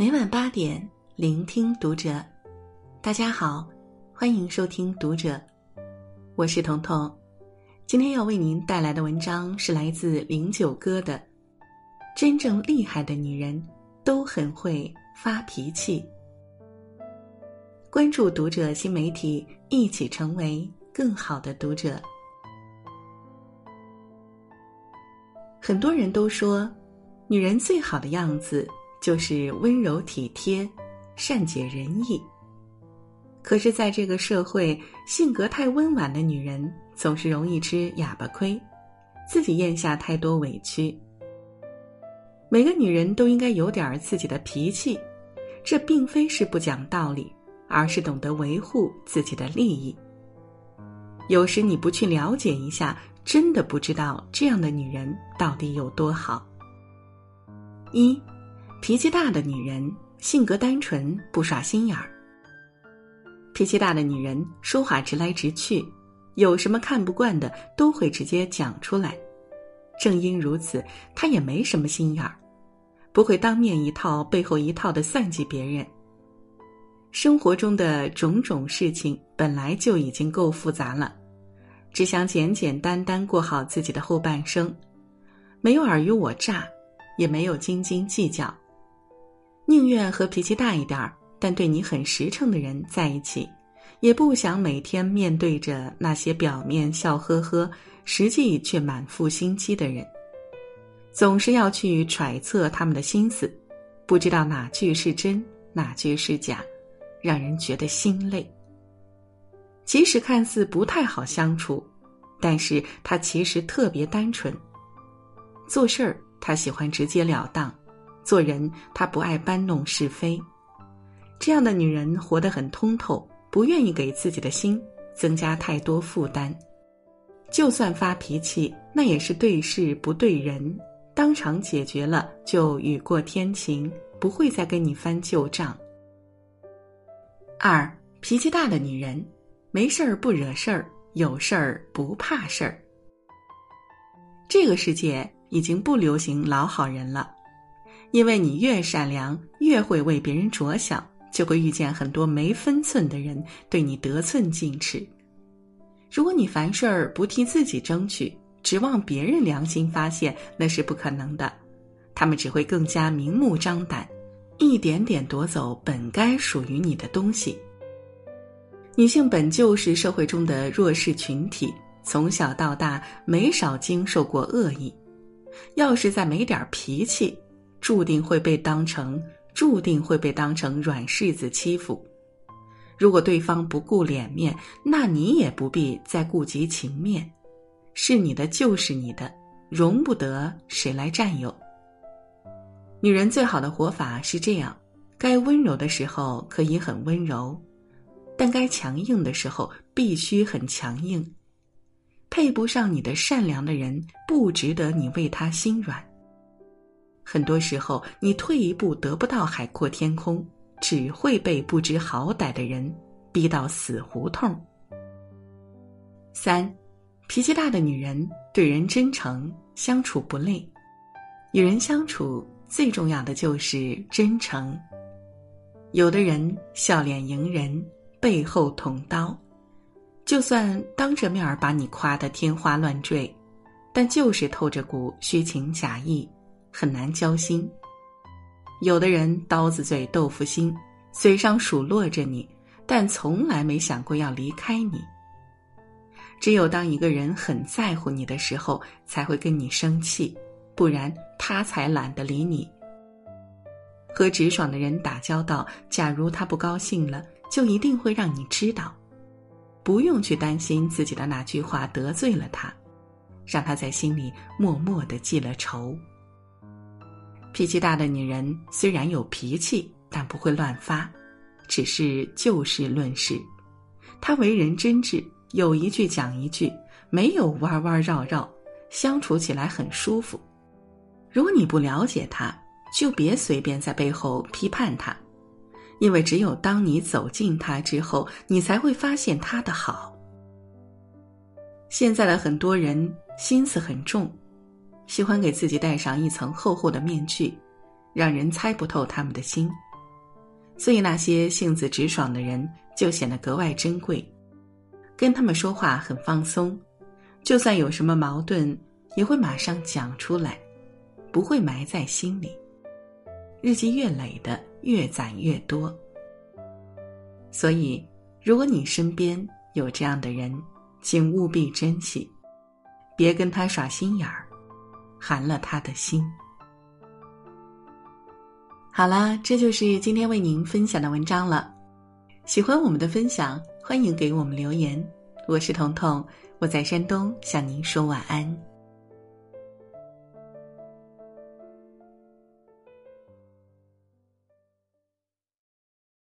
每晚八点，聆听读者。大家好，欢迎收听读者，我是彤彤。今天要为您带来的文章是来自零九哥的《真正厉害的女人都很会发脾气》。关注读者新媒体，一起成为更好的读者。很多人都说，女人最好的样子就是温柔体贴、善解人意。可是，在这个社会，性格太温婉的女人总是容易吃哑巴亏，自己咽下太多委屈。每个女人都应该有点自己的脾气，这并非是不讲道理。而是懂得维护自己的利益。有时你不去了解一下，真的不知道这样的女人到底有多好。一，脾气大的女人性格单纯，不耍心眼儿。脾气大的女人说话直来直去，有什么看不惯的都会直接讲出来。正因如此，她也没什么心眼儿，不会当面一套背后一套的算计别人。生活中的种种事情本来就已经够复杂了，只想简简单单过好自己的后半生，没有尔虞我诈，也没有斤斤计较，宁愿和脾气大一点儿但对你很实诚的人在一起，也不想每天面对着那些表面笑呵呵，实际却满腹心机的人，总是要去揣测他们的心思，不知道哪句是真，哪句是假。让人觉得心累。即使看似不太好相处，但是他其实特别单纯。做事儿他喜欢直截了当，做人他不爱搬弄是非。这样的女人活得很通透，不愿意给自己的心增加太多负担。就算发脾气，那也是对事不对人，当场解决了就雨过天晴，不会再跟你翻旧账。二脾气大的女人，没事儿不惹事儿，有事儿不怕事儿。这个世界已经不流行老好人了，因为你越善良，越会为别人着想，就会遇见很多没分寸的人对你得寸进尺。如果你凡事儿不替自己争取，指望别人良心发现，那是不可能的。他们只会更加明目张胆。一点点夺走本该属于你的东西。女性本就是社会中的弱势群体，从小到大没少经受过恶意。要是再没点脾气，注定会被当成注定会被当成软柿子欺负。如果对方不顾脸面，那你也不必再顾及情面。是你的就是你的，容不得谁来占有。女人最好的活法是这样：该温柔的时候可以很温柔，但该强硬的时候必须很强硬。配不上你的善良的人，不值得你为他心软。很多时候，你退一步得不到海阔天空，只会被不知好歹的人逼到死胡同。三，脾气大的女人对人真诚，相处不累。与人相处。最重要的就是真诚。有的人笑脸迎人，背后捅刀，就算当着面儿把你夸得天花乱坠，但就是透着股虚情假意，很难交心。有的人刀子嘴豆腐心，嘴上数落着你，但从来没想过要离开你。只有当一个人很在乎你的时候，才会跟你生气。不然他才懒得理你。和直爽的人打交道，假如他不高兴了，就一定会让你知道，不用去担心自己的那句话得罪了他，让他在心里默默的记了仇。脾气大的女人虽然有脾气，但不会乱发，只是就事论事。她为人真挚，有一句讲一句，没有弯弯绕绕，相处起来很舒服。如果你不了解他，就别随便在背后批判他，因为只有当你走近他之后，你才会发现他的好。现在的很多人心思很重，喜欢给自己戴上一层厚厚的面具，让人猜不透他们的心。所以那些性子直爽的人就显得格外珍贵。跟他们说话很放松，就算有什么矛盾，也会马上讲出来，不会埋在心里。日积月累的，越攒越多。所以，如果你身边有这样的人，请务必珍惜，别跟他耍心眼儿，寒了他的心。好啦，这就是今天为您分享的文章了。喜欢我们的分享。欢迎给我们留言，我是彤彤，我在山东向您说晚安。